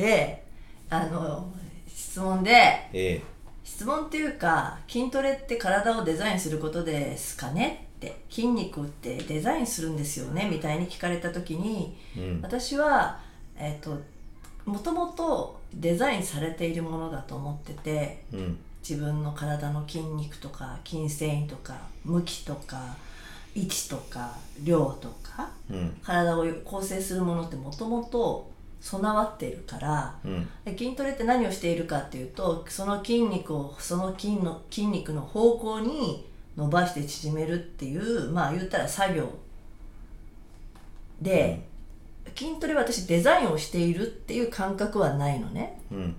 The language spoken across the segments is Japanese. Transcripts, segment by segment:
であの質問でえ質問っていうか筋トレって体をデザインすることですかね？って筋肉ってデザインするんですよね？みたいに聞かれた時にえうん。私はえっ、ともともとデザインされているものだと思っててうん。自分の体の筋肉とか筋繊維とか向きとか位置とか量とかうん。体を構成するものってもともと備わっているからうん。で筋トレって何をしているかっていうとその筋肉をその筋の筋肉の方向に伸ばして縮めるっていうまあ言ったら作業で、筋トレは私デザインをしているっていう感覚はないのね。うん。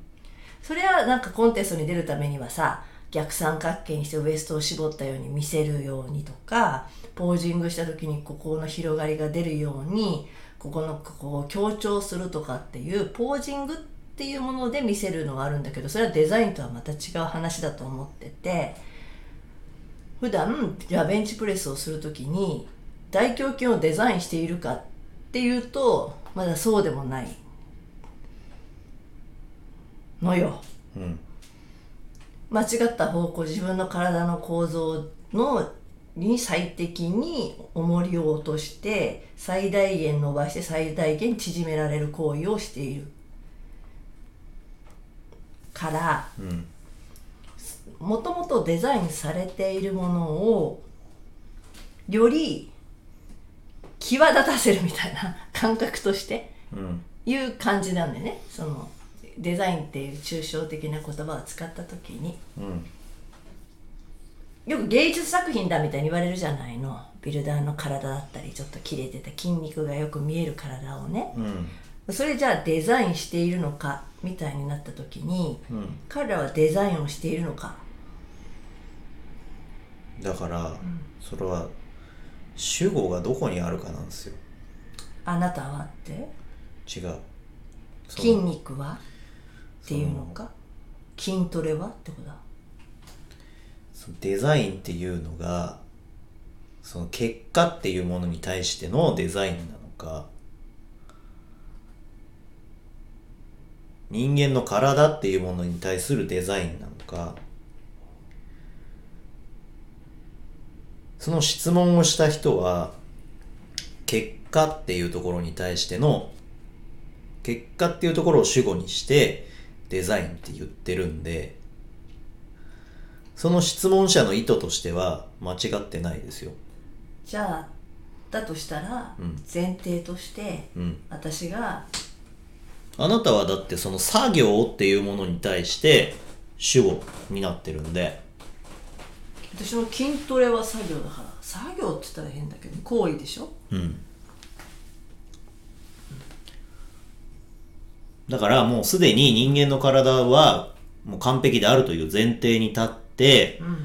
それはなんかコンテストに出るためにはさ逆三角形にしてウエストを絞ったように見せるようにとかポージングした時にここの広がりが出るようにここのここを強調するとかっていうポージングっていうもので見せるのがあるんだけどそれはデザインとはまた違う話だと思ってて普段じゃあベンチプレスをする時に大胸筋をデザインしているかっていうとまだそうでもないのよ。うん間違った方向自分の体の構造のに最適に重りを落として最大限伸ばして最大限縮められる行為をしている。からもともとデザインされているものをより際立たせるみたいな感覚としていう感じなんでね。そのデザインっていう抽象的な言葉を使った時に。うん。よく芸術作品だみたいに言われるじゃないの。ビルダーの体だったりちょっと切れてた筋肉がよく見える体をね。うん。それじゃあデザインしているのかみたいになった時にうん。彼らはデザインをしているのか。だから、それは主語がどこにあるかなんですよ。あなたはって？違う。筋肉は？っていうのか？筋トレは？ってことだそのデザインっていうのがその結果っていうものに対してのデザインなのか人間の体っていうものに対するデザインなのかその質問をした人は結果っていうところに対しての結果っていうところを主語にしてデザインって言ってるんでその質問者の意図としては間違ってないですよ。じゃあだとしたらうん前提としてうん。私があなたはだってその作業っていうものに対して主語になってるんで、私の筋トレは作業だから作業って言ったら変だけど行為でしょ？うん。だからもうすでに人間の体はもう完璧であるという前提に立って、うん。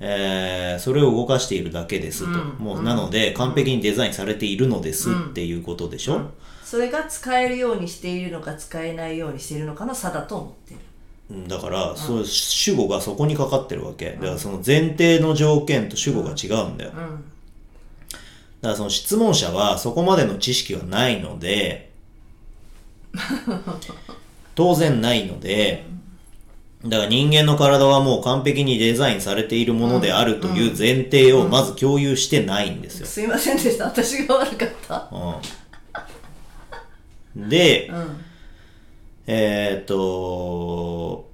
えーそれを動かしているだけですと。うん。もうなので完璧にデザインされているのですっていうことでしょ、それが使えるようにしているのか使えないようにしているのかの差だと思ってる。うん。だから、そう主語がそこにかかってるわけ。だからその前提の条件と主語が違うんだよ。だかうん。らその質問者はそこまでの知識はないので、当然ないので、だから人間の体はもう完璧にデザインされているものであるという前提をまず共有してないんですよ。すいませんでした。私が悪かった。うん、で、うん。えーっと、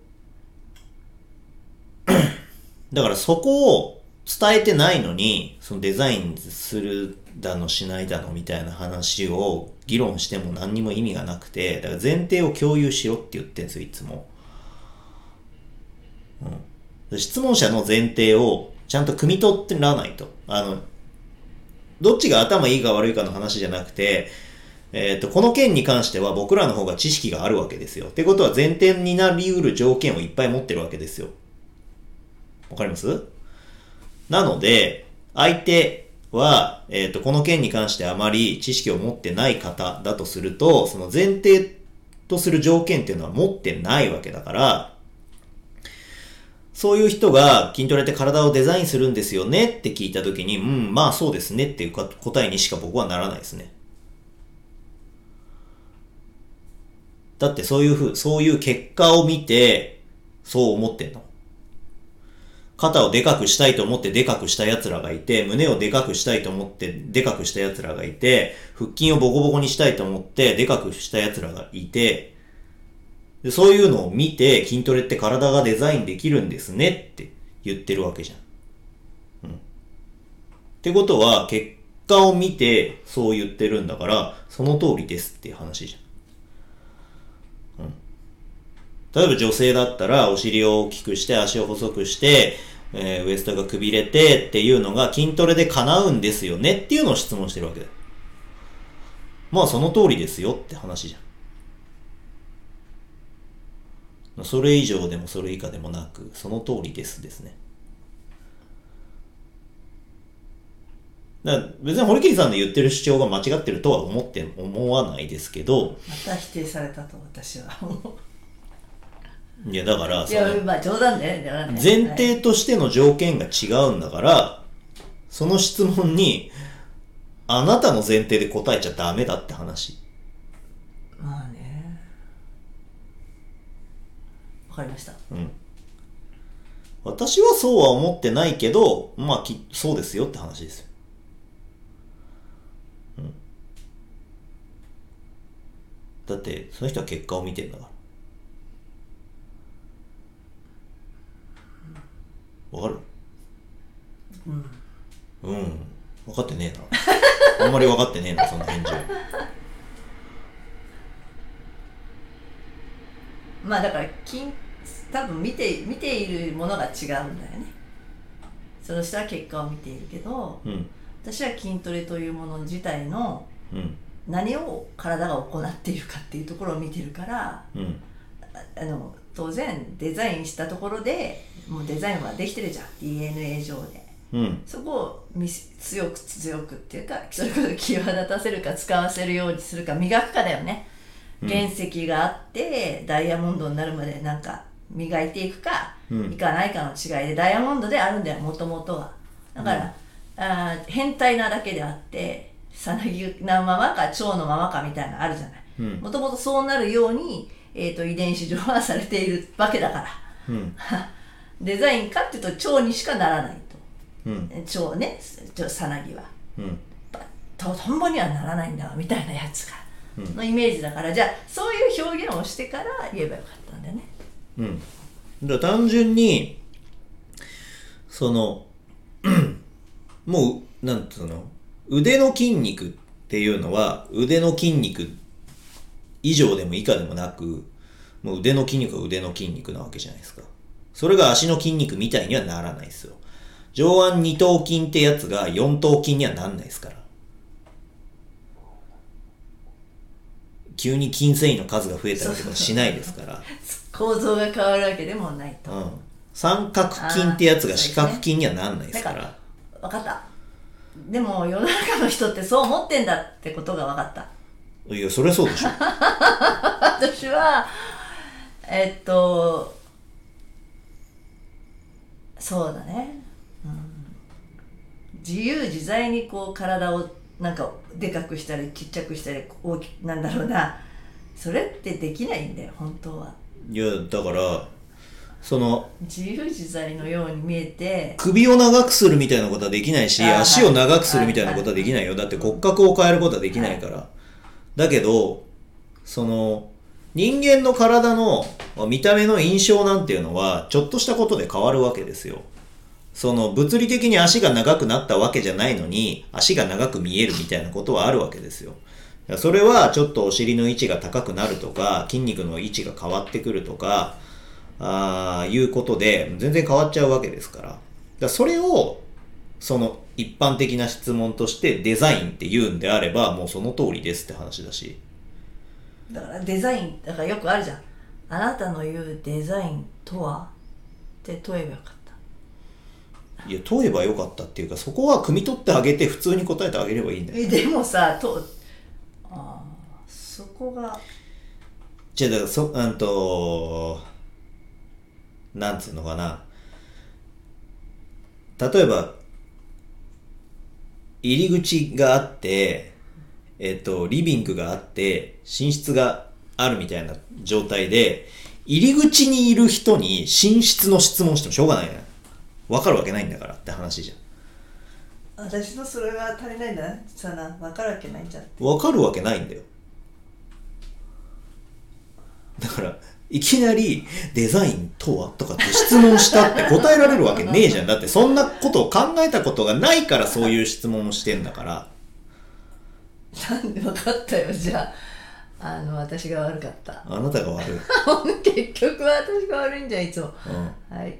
だからそこを伝えてないのに、そのデザインするだのしないだのみたいな話を議論しても何にも意味がなくて、だから前提を共有しろって言ってるんですよ、いつも。質問者の前提をちゃんと汲み取ってらないと。あの、どっちが頭いいか悪いかの話じゃなくて、えっ、と、この件に関しては僕らの方が知識があるわけですよ。ってことは前提になり得る条件をいっぱい持ってるわけですよ。わかります？なので、相手は、えっ、と、この件に関してあまり知識を持ってない方だとすると、その前提とする条件っていうのは持ってないわけだから、そういう人が筋トレって体をデザインするんですよねって聞いたときに、うん、まあそうですねっていう答えにしか僕はならないですね。だってそういうふう、そういう結果を見て、そう思ってんの。肩をでかくしたいと思ってでかくした奴らがいて、胸をでかくしたいと思ってでかくした奴らがいて、腹筋をボコボコにしたいと思ってでかくした奴らがいて、でそういうのを見て筋トレって体がデザインできるんですねって言ってるわけじゃん。うん。ってことは、結果を見てそう言ってるんだから、その通りですっていう話じゃん。うん。例えば女性だったら、お尻を大きくして、足を細くして、えーウエストがくびれてっていうのが筋トレで叶うんですよねっていうのを質問してるわけだよ。まあその通りですよって話じゃん。それ以上でもそれ以下でもなく、その通りですですね。だ別に堀切さんの言ってる主張が間違ってるとは思って、思わないですけど、また否定されたと私はいやだから、いやそのまあ冗談でねね前提としての条件が違うんだから、その質問に、あなたの前提で答えちゃダメだって話。まあねわかりましたうん。私はそうは思ってないけど、まあき、そうですよって話ですよ。うん。だって、その人は結果を見てんだから。わかる？うんうん。分かってねえな。あんまり分かってねえな、その返事は。まあだから金多分見て見ているものが違うんだよねその人は結果を見ているけどうん。私は筋トレというもの自体のうん。何を体が行っているかっていうところを見てるからうん。あの当然デザインしたところでもうデザインはできてるじゃん DNA 上でうん。そこを強く強くっていうかそれこそ際立たせるか使わせるようにするか磨くかだよね、うん原石があってダイヤモンドになるまでなんか磨いていくか、うん。いかないかの違いでダイヤモンドであるんだよもともとは。だから、あー変態なだけであってさなぎなままか蝶のままかみたいなのあるじゃない。うん。もともとそうなるように、えー、と遺伝子上はされているわけだから。うん。デザインかっていうと蝶にしかならないうん。と蝶ね蝶さなぎは。うん。とトンボにはならないんだわみたいなやつが。うん。のイメージだから。じゃあそういう表現をしてから言えばよかったんだよねうん。だ単純に、その、もう、なんつうの、腕の筋肉っていうのは、腕の筋肉以上でも以下でもなく、もう腕の筋肉は腕の筋肉なわけじゃないですか。それが足の筋肉みたいにはならないですよ。上腕二頭筋ってやつが四頭筋にはなんないですから。急に筋繊維の数が増えたりとかしないですから。構造が変わるわけでもないと、うん。三角筋ってやつが四角筋にはなんないですかだら。分かった。でも世の中の人ってそう思ってんだってことが分かった。いや、そりゃそうでしょ。私はえっとそうだね、うん、自由自在にこう体をなんかでかくしたりちっちゃくしたり大きなんだろうな。それってできないんだよ本当はいや、だから、その、自由自在のように見えて首を長くするみたいなことはできないし、足を長くするみたいなことはできないよ。だって骨格を変えることはできないから。だけど、その、人間の体の見た目の印象なんていうのは、ちょっとしたことで変わるわけですよ。その、物理的に足が長くなったわけじゃないのに、足が長く見えるみたいなことはあるわけですよ。それはちょっとお尻の位置が高くなるとか、筋肉の位置が変わってくるとか、ああいうことで全然変わっちゃうわけですから。だそれを、その一般的な質問としてデザインって言うんであれば、もうその通りですって話だし。だからデザインだからよくあるじゃんあなたの言うデザインとはって問えばよかったいや、問えばよかったっていうか、そこは汲み取ってあげて普通に答えてあげればいいんだよ。えでもさとこがじゃあ、だからそ、うんと、なんつうのかな。例えば、入り口があって、えっと、リビングがあって、寝室があるみたいな状態で、入り口にいる人に寝室の質問してもしょうがないね。わかるわけないんだからって話じゃん。私のそれが足りないんだなさな分かるわけないんじゃんわかるわけないんだよ。だから、いきなりデザインとはとかって質問したって答えられるわけねえじゃん。だってそんなことを考えたことがないからそういう質問をしてんだから。なんで分かったよじゃああの私が悪かったあなたが悪い。結局は私が悪いんじゃんいつもうん。はい